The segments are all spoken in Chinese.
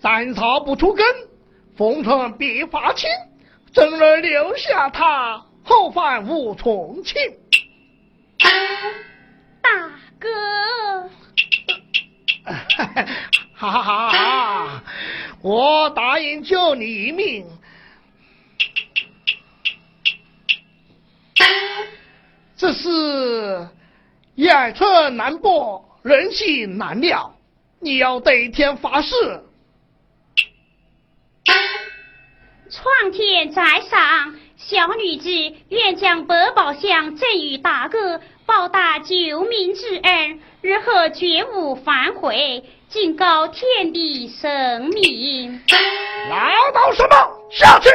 斩草不除根，风尘必发青。正儿留下他，后患无穷庆。大哥，哈哈哈哈！我答应救你一命。这是眼测难报，人心难料，你要对天发誓。创天在上，小女子愿将百宝箱赠与大哥，报答救命之恩，日后绝无反悔，敬告天地神明。唠叨什么？下去！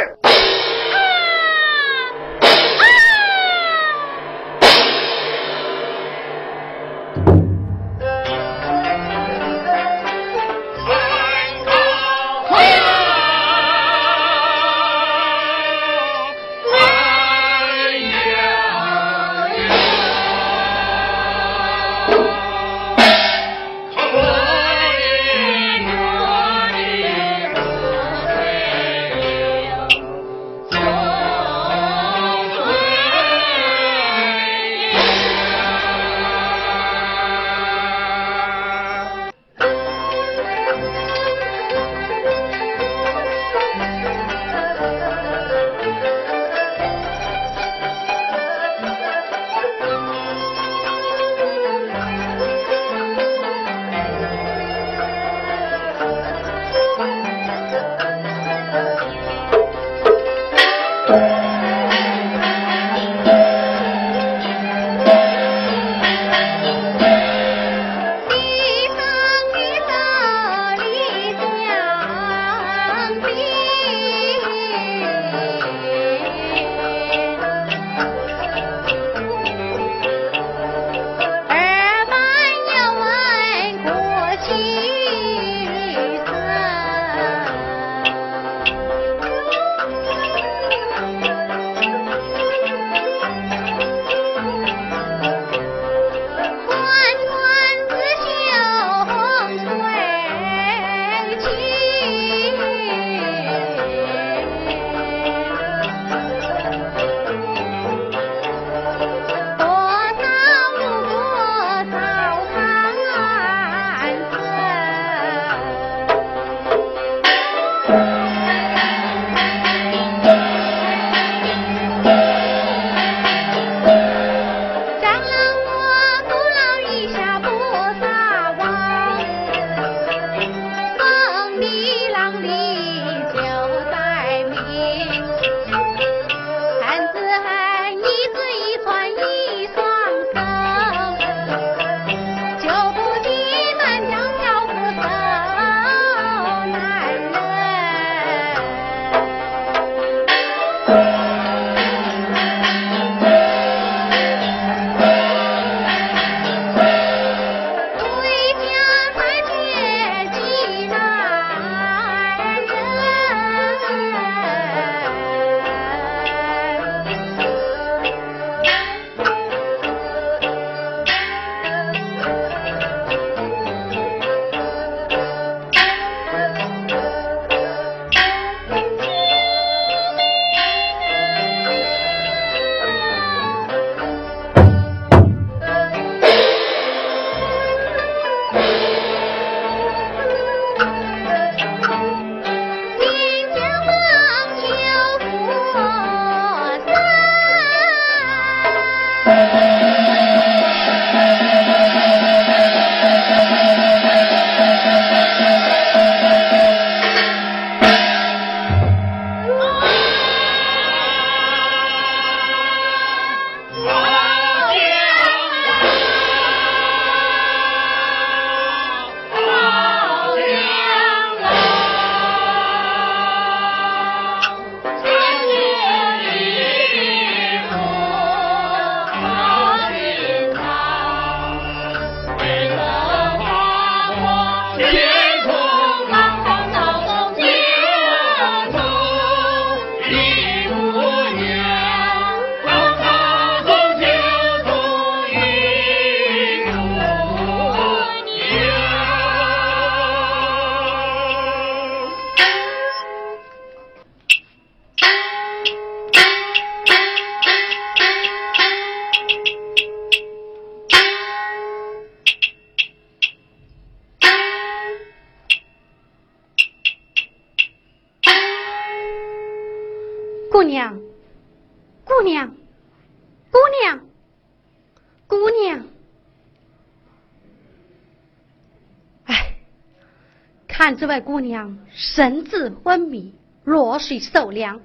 看这位姑娘神志昏迷，弱水受凉，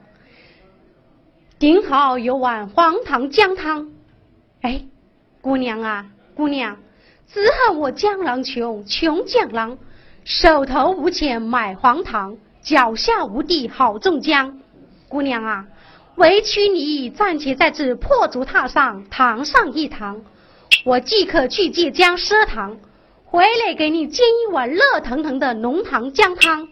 顶好有碗黄糖姜汤。哎，姑娘啊，姑娘，只恨我江郎穷，穷江郎，手头无钱买黄糖，脚下无地好种姜。姑娘啊，委屈你暂且在这破竹榻上躺上一躺，我即刻去借姜赊糖，回来给你煎一碗热腾腾的浓糖姜汤。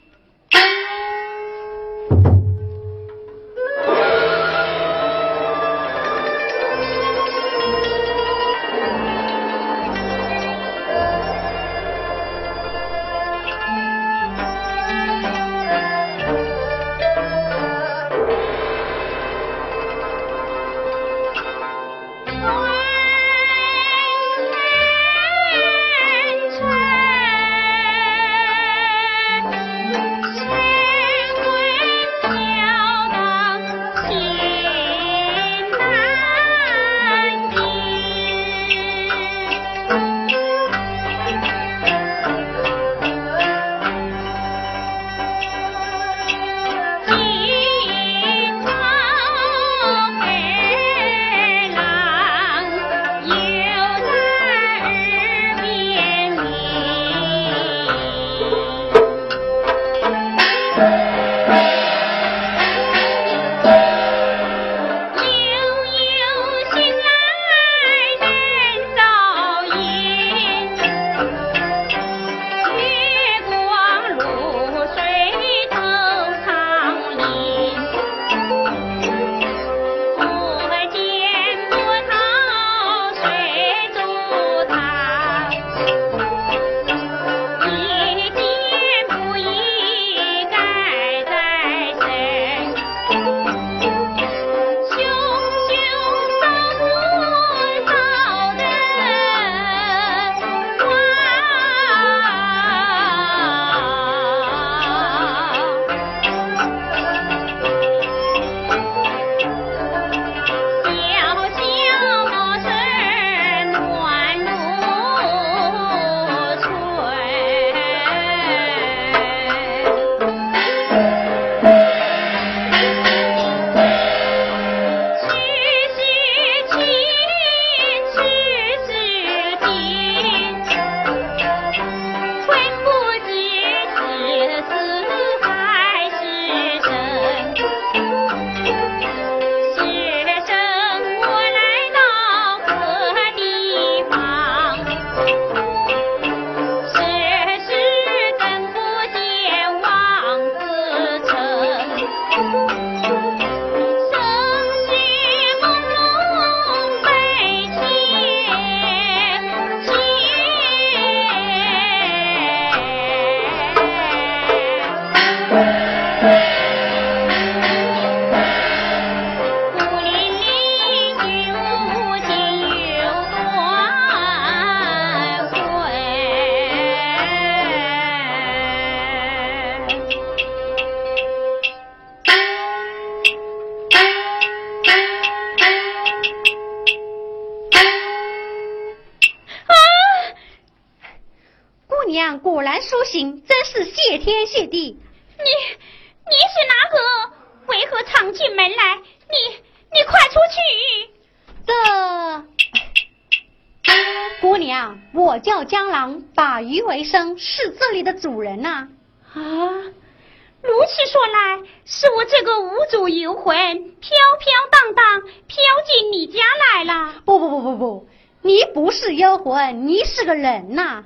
是个人呐！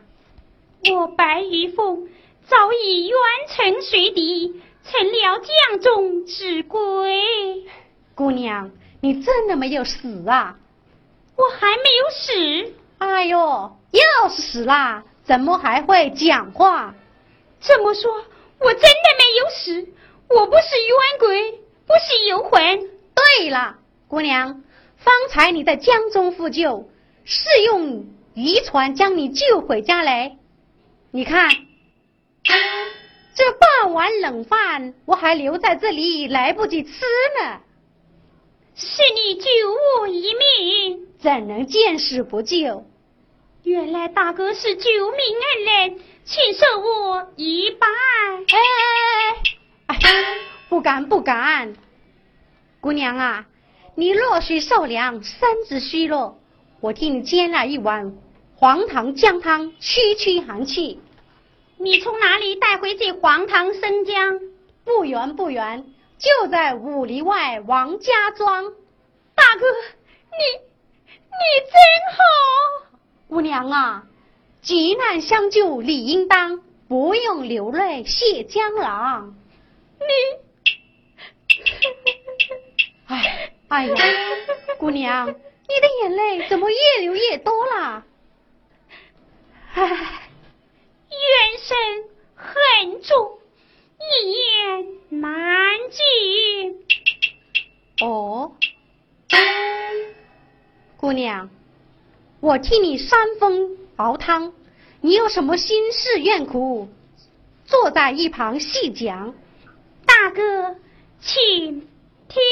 我白玉凤早已冤沉水底，成了江中之鬼。姑娘，你真的没有死啊？我还没有死。哎呦，要是死啦！怎么还会讲话？这么说，我真的没有死，我不是冤鬼，不是游魂。对了，姑娘，方才你在江中呼救，是用渔船将你救回家来。你看，这半碗冷饭我还留在这里，来不及吃呢。是你救我一命，怎能见死不救？原来大哥是救命恩人，请受我一拜。哎，不敢不敢。姑娘啊，你若需受凉，身子虚弱，我替你煎了一碗黄糖姜汤，驱驱寒气。你从哪里带回这黄糖生姜？不远不远，就在五里外王家庄。大哥，你你真好。姑娘啊，急难相救理应当，不用流泪谢江郎。你，哎哎呀，姑娘，你的眼泪怎么越流越多了？唉。冤深恨重，一言难尽。哦，姑娘，我替你煽风熬汤，你有什么心事怨苦，坐在一旁细讲。大哥，请听。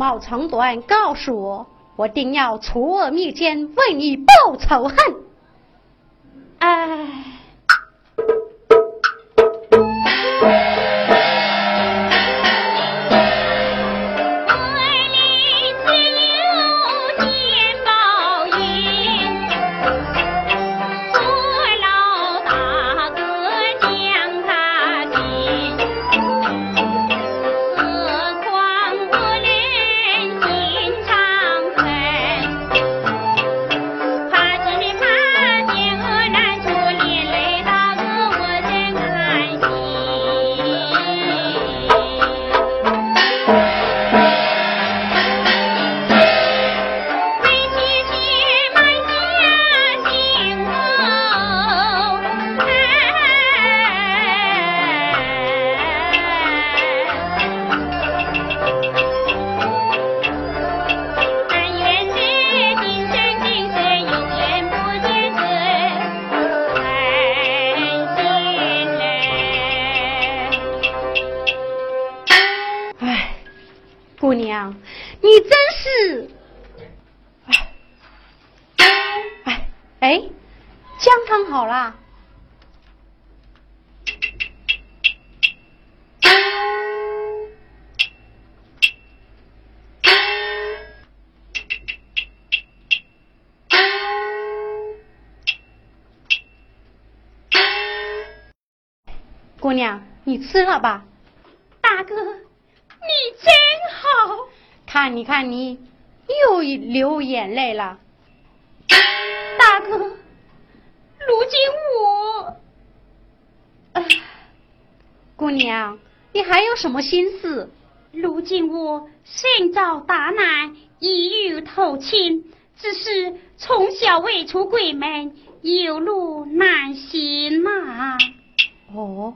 毛长短告诉我，我定要除恶灭奸，为你报仇恨。吃了吧。大哥，你真好。看你看你，又流眼泪了。大哥，如今我……姑娘，你还有什么心事？如今我身遭大难，一欲投亲，只是从小未出贵门，有路难行呐。哦，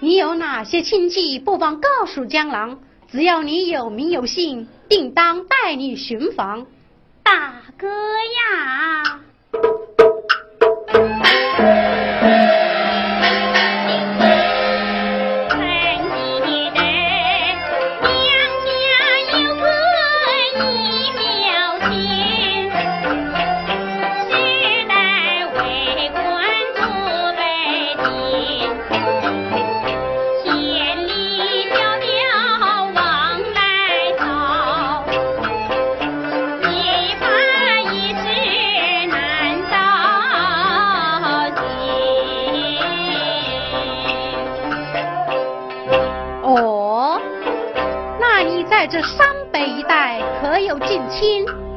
你有哪些亲戚？不妨告诉江郎，只要你有名有姓，定当带你寻访。大哥呀！心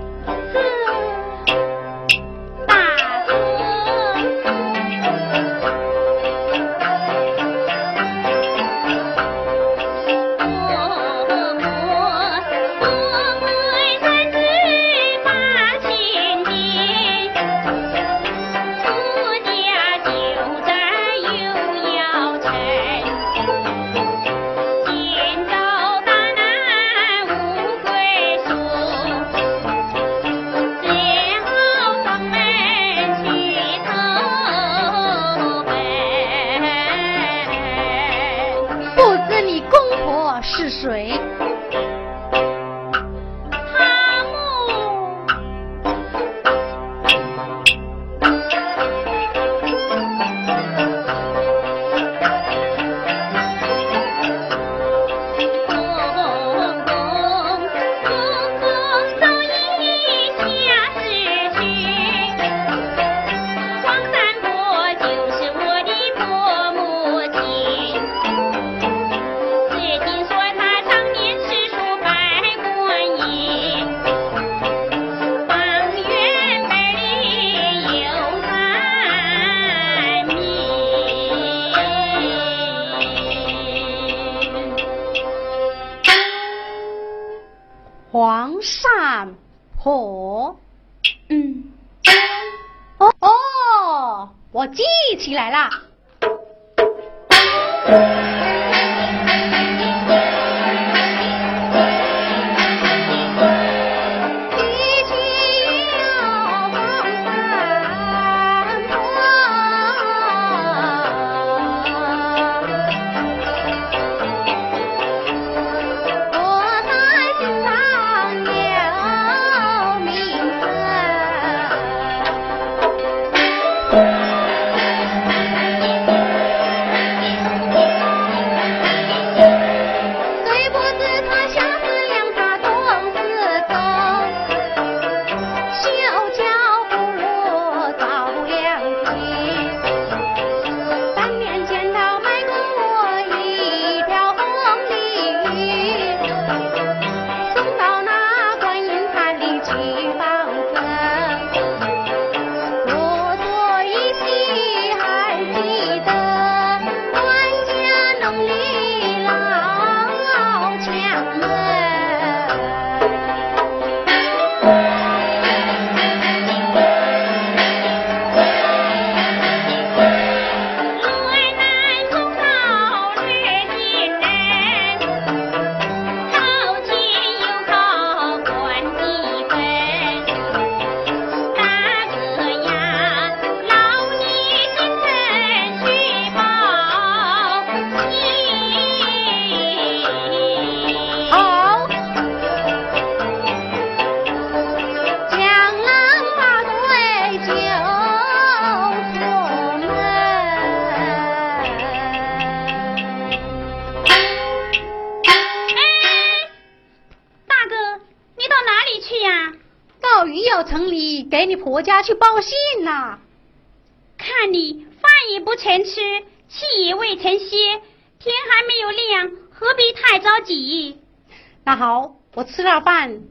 吃了饭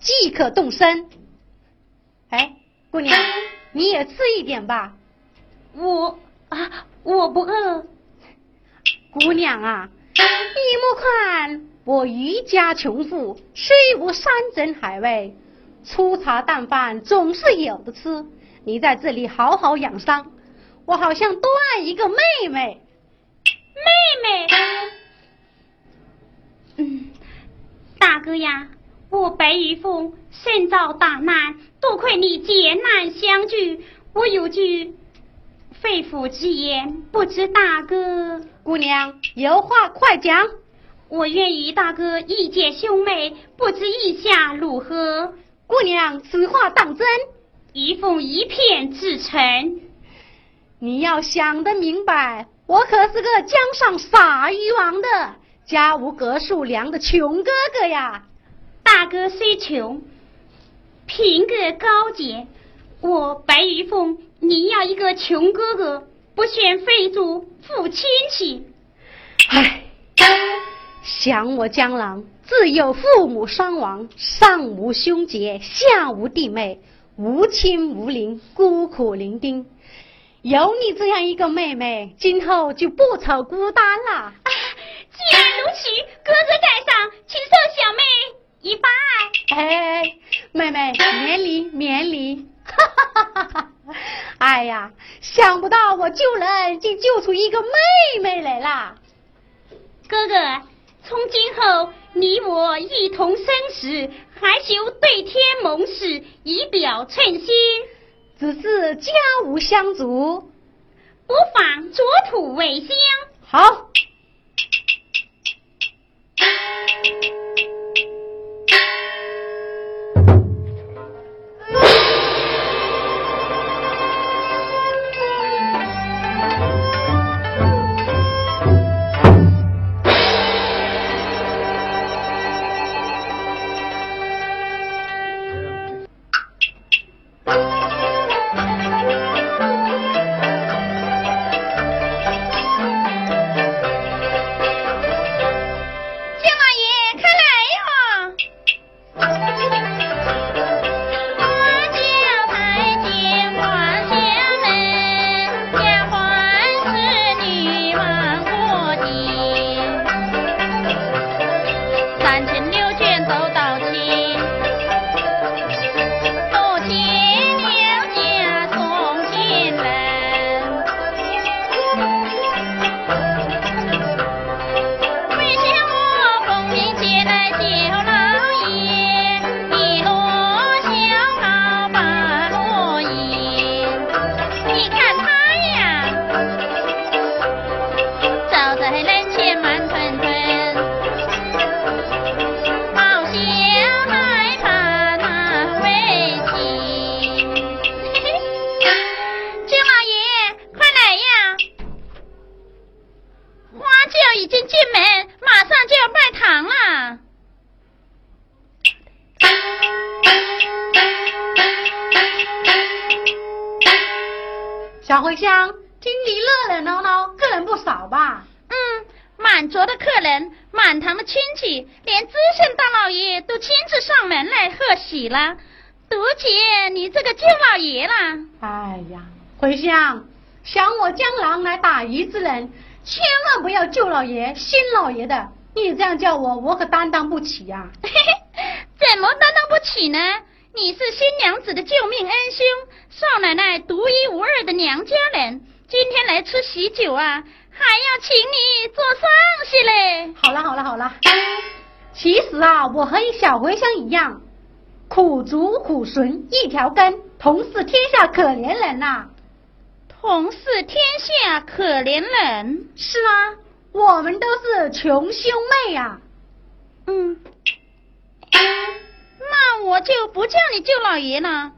即可动身。哎，姑娘，你也吃一点吧。我啊，我不饿。姑娘啊，你莫看我余家穷富，虽无山珍海味，粗茶淡饭总是有的吃。你在这里好好养伤，我好像多爱一个妹妹。妹妹，嗯，大哥呀，我白玉凤身遭大难，多亏你艰难相救，我有句肺腑之言，不知大哥。姑娘，有话快讲。我愿与大哥义结兄妹，不知意下如何？姑娘，此话当真？一凤一片至诚，你要想得明白，我可是个江上撒渔王的家无隔树粮的穷哥哥呀。大哥虽穷，品格高洁，我白玉凤，你要一个穷哥哥，不选非族，负亲戚。唉，想我江郎，自幼父母双亡，上无兄姐，下无弟妹。无亲无邻，孤苦伶仃。有你这样一个妹妹，今后就不愁孤单了。既然如此，哥哥在上，请受小妹一拜。哎，妹妹免礼免礼。哈哈哈！哎呀，想不到我救人竟救出一个妹妹来啦。哥哥，从今后你我一同生死。还求对天盟誓，以表寸心。只是家无香烛，不妨着土为香。好。小茴香，今里热热闹闹，客人不少吧？嗯，满桌的客人，满堂的亲戚，连知县大老爷都亲自上门来贺喜了。多姐你这个舅老爷啦。哎呀，茴香，想我江郎来打鱼之人，千万不要舅老爷、新老爷的。你这样叫我，我可担当不起呀。怎么担当不起呢？你是新娘子的救命恩兄，少奶奶独一无二的娘家人，今天来吃喜酒啊，还要请你做上席嘞。好了好了好了，其实啊，我和小茴香一样，苦竹苦笋一条根，同是天下可怜人呐。同是天下可怜人，是啊，我们都是穷兄妹呀。嗯。那我就不叫你舅老爷了，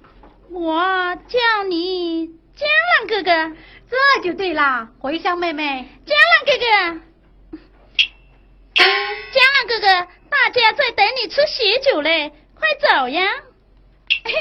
我叫你江浪哥哥，这就对了，茴香妹妹，江浪哥哥。江浪哥哥，大家在等你吃喜酒嘞，快走呀。嘿嘿。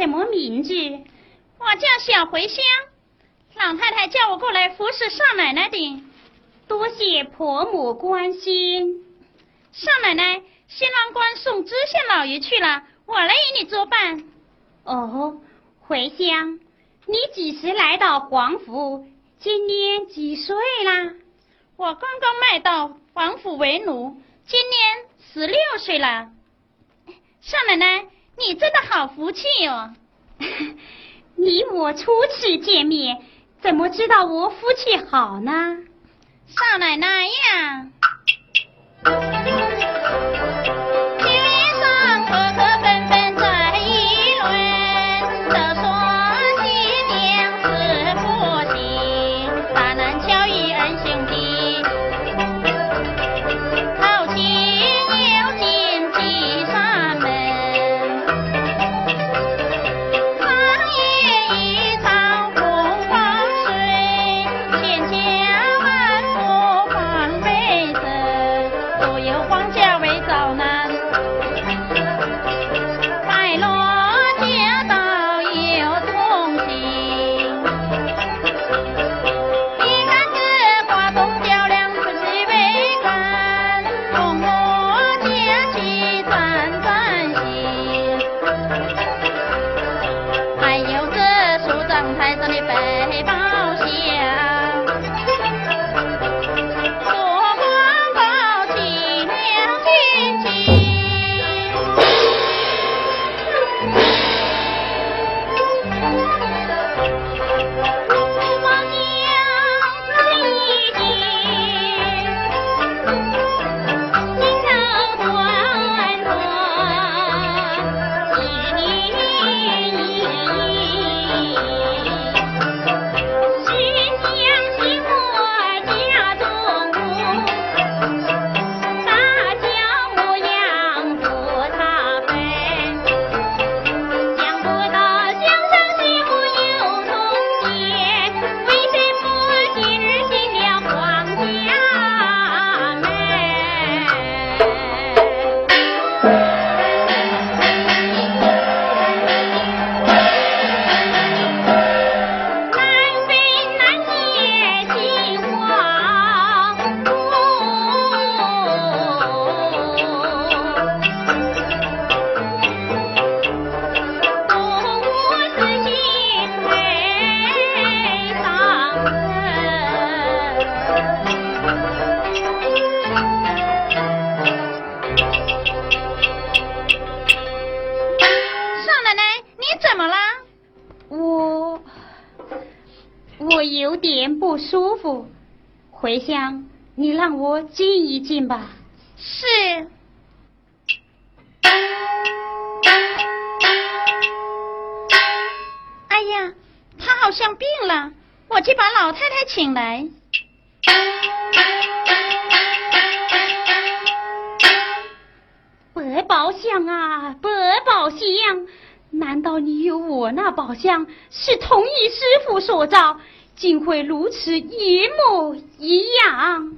什么名字？我叫小茴香，老太太叫我过来服侍少奶奶的。多谢婆母关心。少奶奶，新郎官送知县老爷去了，我来与你作伴。哦，茴香，你几时来到皇府？今年几岁啦？我刚刚卖到皇府为奴，今年十六岁了。少奶奶。你真的好福气哦。你我初次见面怎么知道我福气好呢？少奶奶呀。你让我静一静吧。是。哎呀，他好像病了，我去把老太太请来。白宝箱啊，白宝箱，难道你有我那宝箱是同一师傅所造，竟会如此一模一样？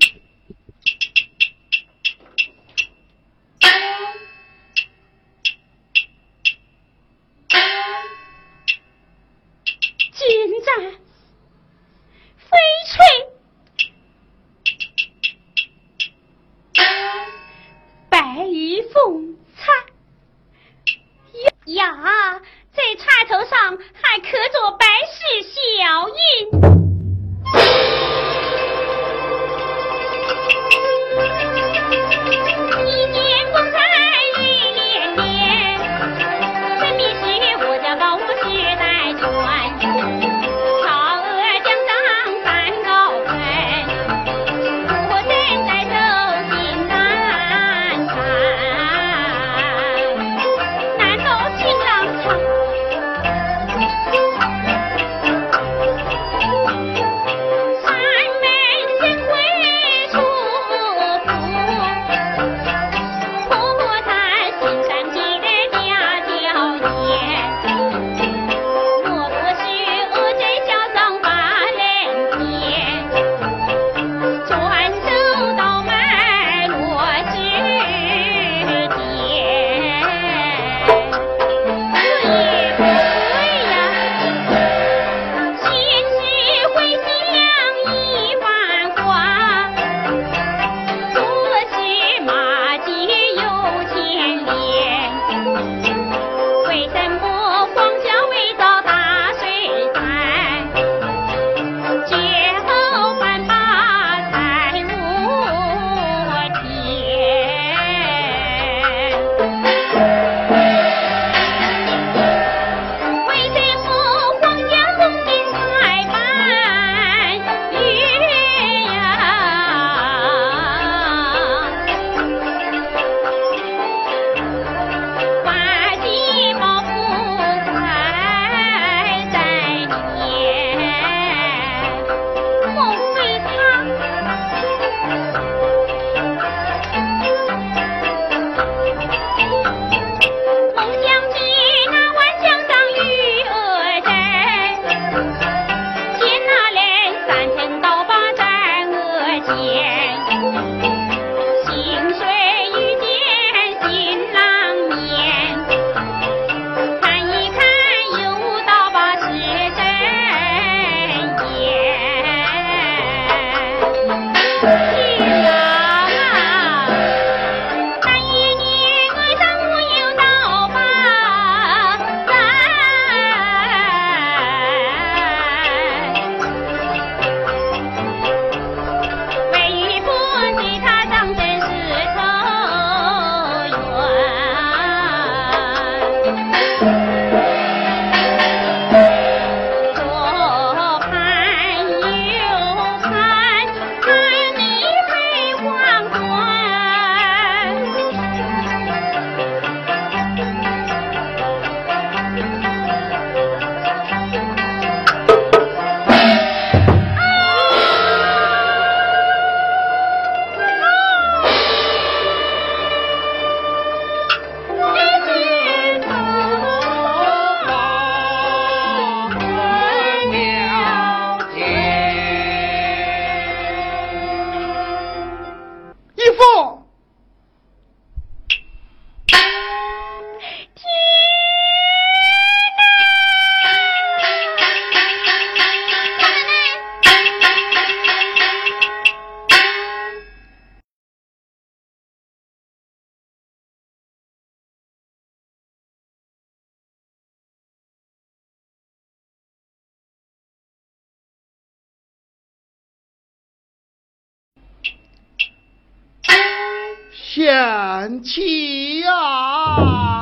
天气啊。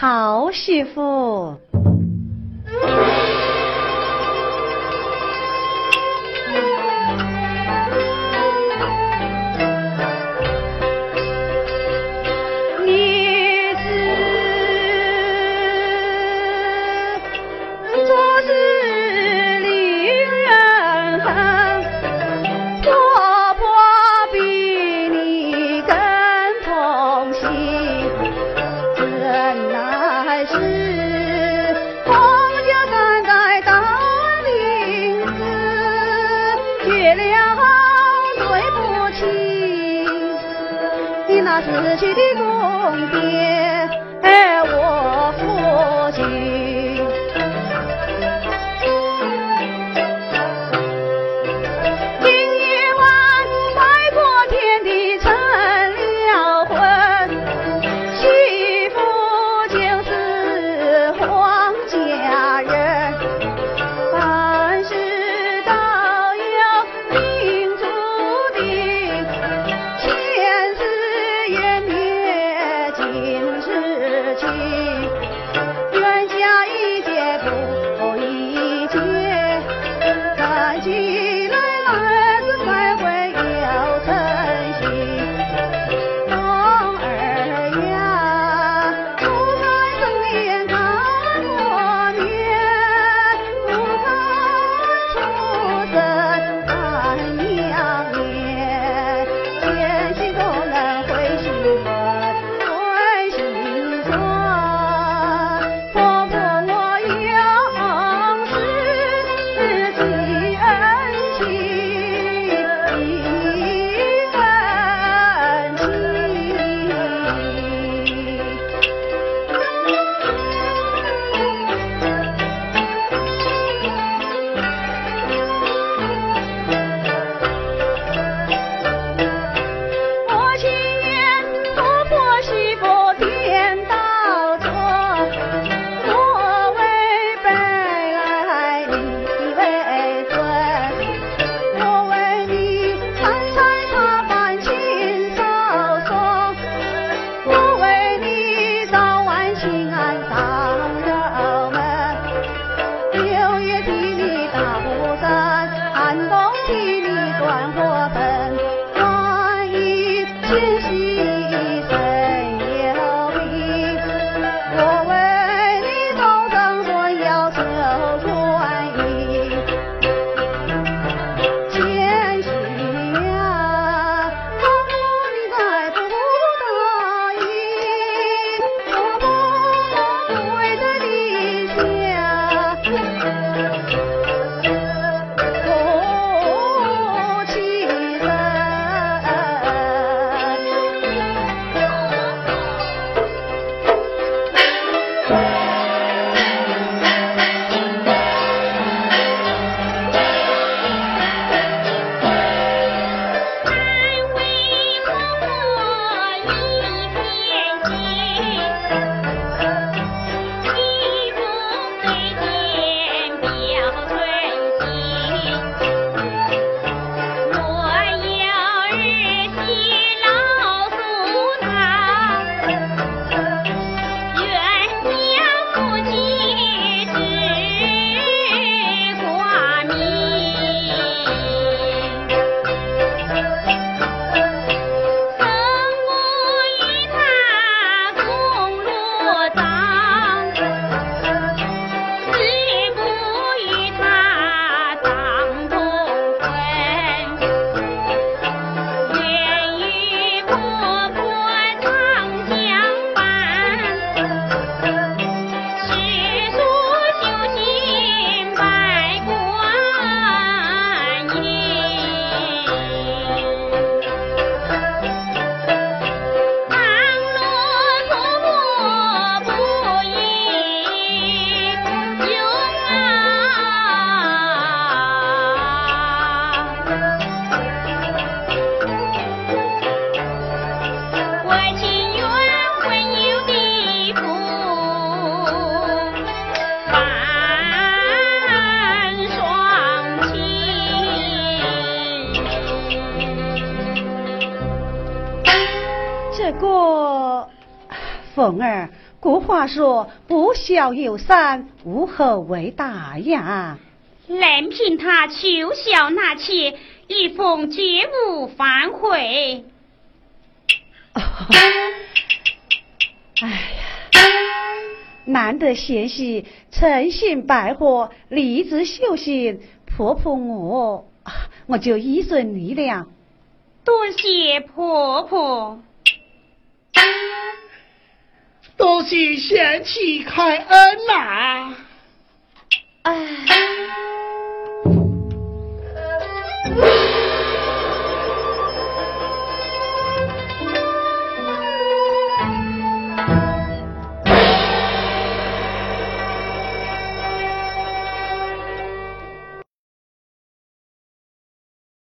好媳妇。话说不孝有三，无后为大呀。任凭他求孝纳妾，玉凤绝无反悔。哎呀，难得贤妻诚信拜货，立志修行，婆婆我我就依顺你了。多谢婆婆，多谢贤妻开恩呐！哎。